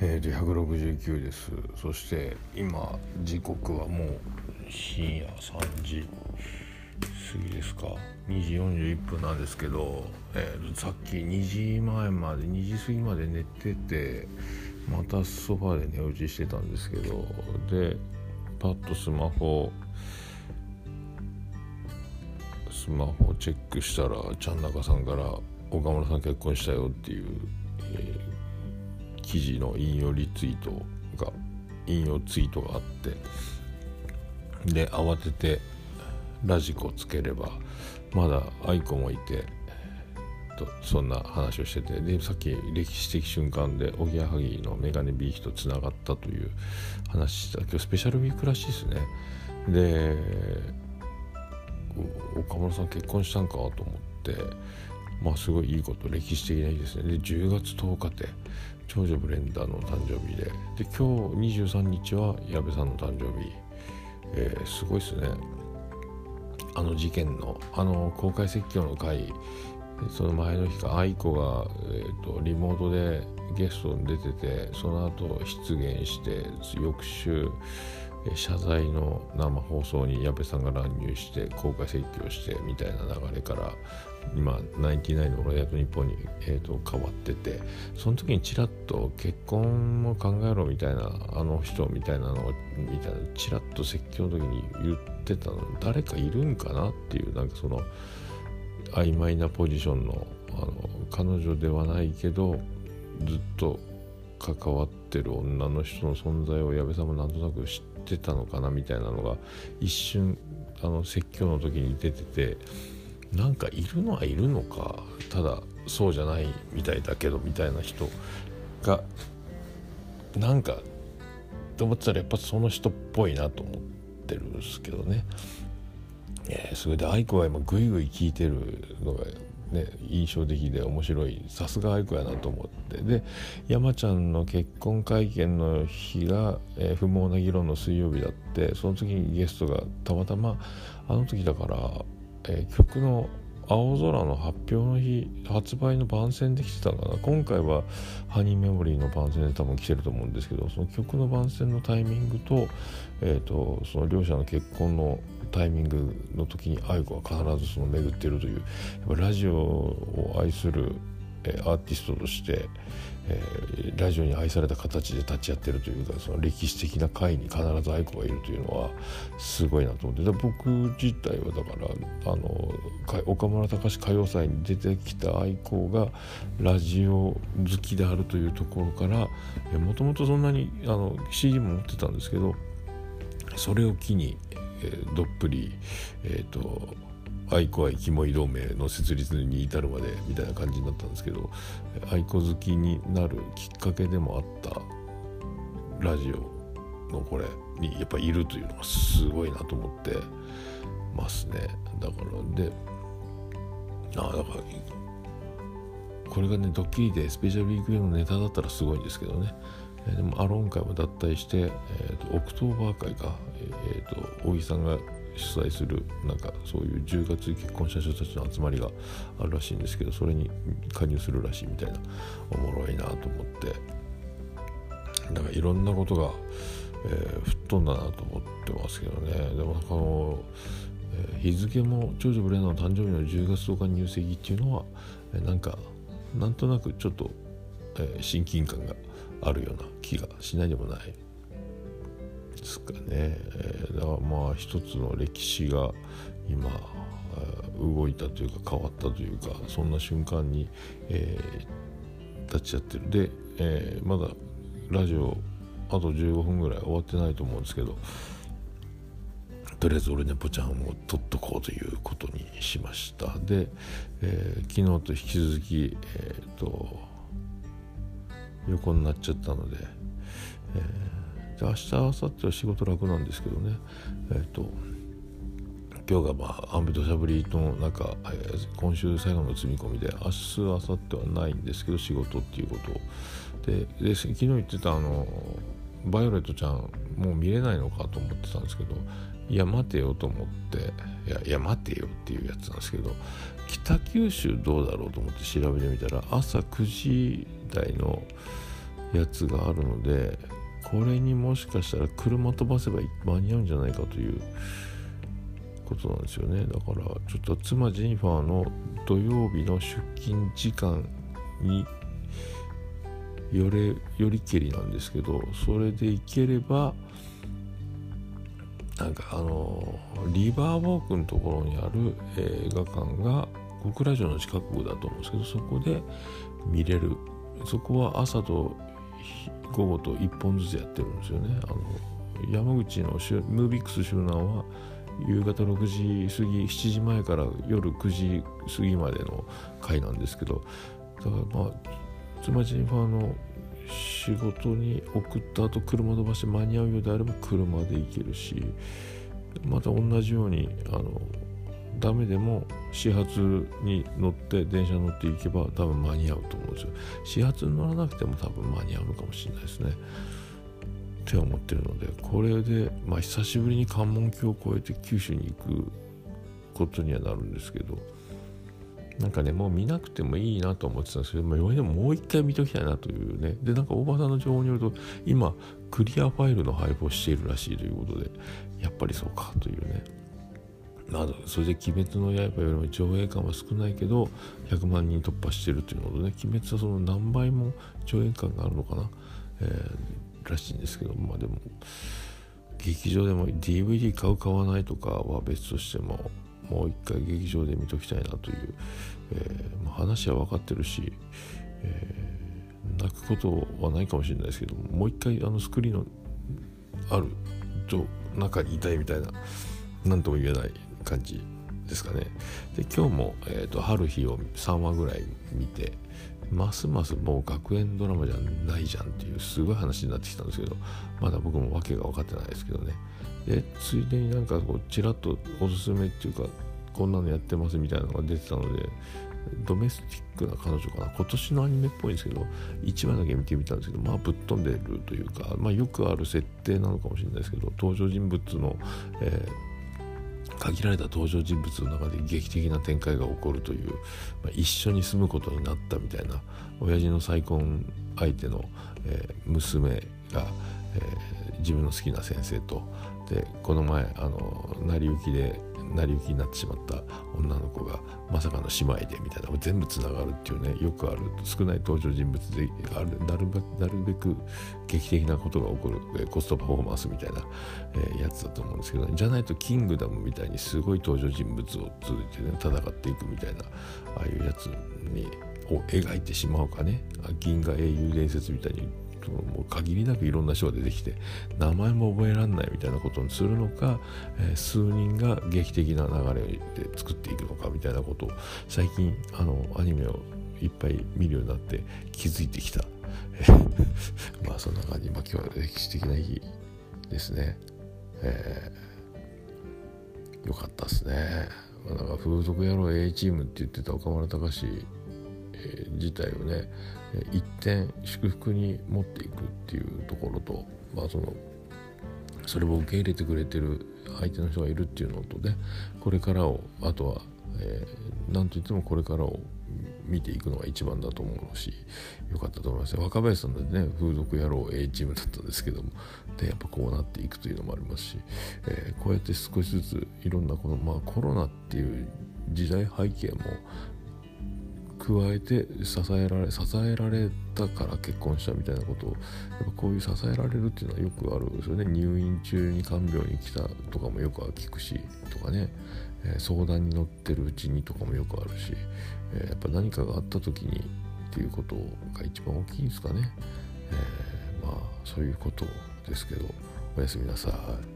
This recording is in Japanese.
えー、と169です。そして今時刻はもう深夜3時過ぎですか。2時41分なんですけど、えー、さっき2時前まで2時過ぎまで寝ててまたソファで寝落ちしてたんですけどでパッとスマホスマホチェックしたらちゃん中さんから「岡村さん結婚したよ」っていう、えー、記事の引用リツイートが引用ツイートがあってで慌ててラジコつければまだ愛子もいてとそんな話をしててでさっき歴史的瞬間でおぎやはぎのメガネ B 比とつながったという話した。今日スペシャルウィークらしいですね。で岡村さん結婚したんかと思ってまあすごいいいこと歴史的な日ですね。で10月10日って長女ブレンダーの誕生日で。で今日23日は矢部さんの誕生日、えー、すごいですね。あの事件のあの公開説教の回その前の日か愛子が、えーと、リモートでゲストに出ててその後出現して翌週謝罪の生放送に矢部さんが乱入して公開説教してみたいな流れから今ナインティナインの「俺役日本に」えーと、変わっててその時にちらっと結婚も考えろみたいなあの人みたいなのみたいなちらっと説教の時に言ってたの誰かいるんかなっていうなんかその曖昧なポジションのあの彼女ではないけどずっと関わってる女の人の存在を矢部さんもなんとなく知ってたのかなみたいなのが一瞬あの説教の時に出ててなんかいるのはいるのかただそうじゃないみたいだけどみたいな人がなんかと思ってたらやっぱその人っぽいなと思ってるんですけどね。え、それで愛子は今グイグイ聞いてるのがね、印象的で面白いさすが愛子やなと思ってで山ちゃんの結婚会見の日が、えー、不毛な議論の水曜日だってその時にゲストがたまたまあの時だから、えー、曲の青空の発表の日発売の番宣で来てたかな。今回はハニーメモリーの番宣で多分来てると思うんですけどその曲の番宣のタイミングと,、えーとその両者の結婚のタイミングの時に愛子は必ずその巡っているというやっぱラジオを愛する、アーティストとして、えー、ラジオに愛された形で立ち会ってるというかその歴史的な回に必ず愛子がいるというのはすごいなと思って僕自体はだからあの岡村隆史歌謡祭に出てきた愛子がラジオ好きであるというところからもともとそんなにあの CD も持ってたんですけどそれを機にえー、どっぷり、えーと、愛子愛キモい同盟の設立に至るまでみたいな感じになったんですけど愛子好きになるきっかけでもあったラジオのこれにやっぱいるというのがすごいなと思ってますね。だからでああだからこれがねドッキリでスペシャルウィークのネタだったらすごいんですけどね。でもアローン会も脱退して、えーと、オクトーバー会か、えーと、大木さんが主催するなんかそういう10月結婚した人たちの集まりがあるらしいんですけどそれに加入するらしいみたいなおもろいなと思って。だからいろんなことが、えー、吹っ飛んだなと思ってますけどね。でもこの、えー、日付も長女ブレナの誕生日の10月10日入籍っていうのは、えー、なんかなんとなくちょっと、えー、親近感があるような気がしないでもない。ですかね、えー、だからまあ一つの歴史が今動いたというか変わったというかそんな瞬間に、えー、立ち会ってる。で、えー、まだラジオあと15分ぐらい終わってないと思うんですけどとりあえず俺ねぽちゃんを撮っとこうということにしました。で、えー、昨日と引き続きえっ、と横になっちゃったので、えー、で明日明後日は仕事楽なんですけどね。えっ、ー、と今日がまあアンビ土砂降りの中、えー、今週最後の積み込みで明日明後日はないんですけど仕事っていうことでで昨日言ってたあのバイオレットちゃんもう見れないのかと思ってたんですけどいや待てよと思っていやいや待てよっていうやつなんですけど北九州どうだろうと思って調べてみたら朝9時台のやつがあるのでこれにもしかしたら車飛ばせば間に合うんじゃないかということなんですよね。だからちょっと妻ジェニファーの土曜日の出勤時間によれよりけりなんですけどそれで行ければなんかあのリバーウォークのところにある映画館が小倉城の近くだと思うんですけどそこで見れる。そこは朝と午後と1本ずつやってるんですよね。あの山口のムービックス周南は夕方6時過ぎ7時前から夜9時過ぎまでの回なんですけどだからまあ妻ジェニファーの仕事に送った後車飛ばして間に合うようであれば車で行けるしまた同じようにあのダメでも始発に乗って電車に乗って行けば多分間に合うと思うんですよ。始発に乗らなくても多分間に合うのかもしれないですね。って思ってるのでこれで、まあ、久しぶりに関門橋を越えて九州に行くことにはなるんですけどなんかねもう見なくてもいいなと思ってたんですけど、まあ、でももう一回見ときたいなというね。でなんか大場さんの情報によると今クリアファイルの配布をしているらしいということでやっぱりそうかというね。まあ、それで「鬼滅の刃」よりも上映感は少ないけど100万人突破してるということで、ね、鬼滅はその何倍も上映感があるのかな、えー、らしいんですけどまあでも劇場でも DVD 買う買わないとかは別としてももう一回劇場で見ときたいなという、えー、まあ、話は分かってるし、えー、泣くことはないかもしれないですけどもう一回あのスクリーンのある中にいたいみたいな何とも言えない感じですかね。で今日も、えーと、春日を3話ぐらい見てますますもう学園ドラマじゃないじゃんっていうすごい話になってきたんですけどまだ僕も訳が分かってないですけどね。でついでになんかこうちらっとおすすめっていうかこんなのやってますみたいなのが出てたのでドメスティックな彼女かな。今年のアニメっぽいんですけど1話だけ見てみたんですけどまあぶっ飛んでるというかまあよくある設定なのかもしれないですけど登場人物の、えー限られた登場人物の中で劇的な展開が起こるという、まあ、一緒に住むことになったみたいな親父の再婚相手の、えー、娘が、えー、自分の好きな先生とでこの前あの成り行きで成り行きになってしまった女の子がまさかの姉妹でみたいな。全部つながるっていうねよくある。少ない登場人物である。なるなるべく劇的なことが起こる、えコストパフォーマンスみたいな、え、やつだと思うんですけど、ね、じゃないとキングダムみたいにすごい登場人物を通じてね戦っていくみたいなああいうやつにを描いてしまうかね。銀河英雄伝説みたいにもう限りなくいろんな人が出てきて名前も覚えられないみたいなことにするのか、え、数人が劇的な流れで作っていくのかみたいなことを最近あのアニメをいっぱい見るようになって気づいてきた。まあそんな感じ、まあ、今日は歴史的な日ですね、えー、よかったですね、まあ、なんか風俗野郎 A チームって言ってた岡村隆史、ー、自体をね一点祝福に持っていくっていうところと、まあ、そのそれを受け入れてくれてる相手の人がいるっていうのとねこれからをあとは、えー、何といってもこれからを見ていくのが一番だと思うしよかったと思います。若林さんでね風俗野郎 A チームだったんですけどもでやっぱこうなっていくというのもありますし、えー、こうやって少しずついろんなこの、まあ、コロナっていう時代背景も加えて支えられ支えられたから結婚したみたいなことをやっぱこういう支えられるっていうのはよくあるんですよね。入院中に看病に来たとかもよく聞くしとかね、えー、相談に乗ってるうちにとかもよくあるし、えー、やっぱ何かがあった時にっていうことが一番大きいんですかね、えー、まあそういうことですけどおやすみなさい。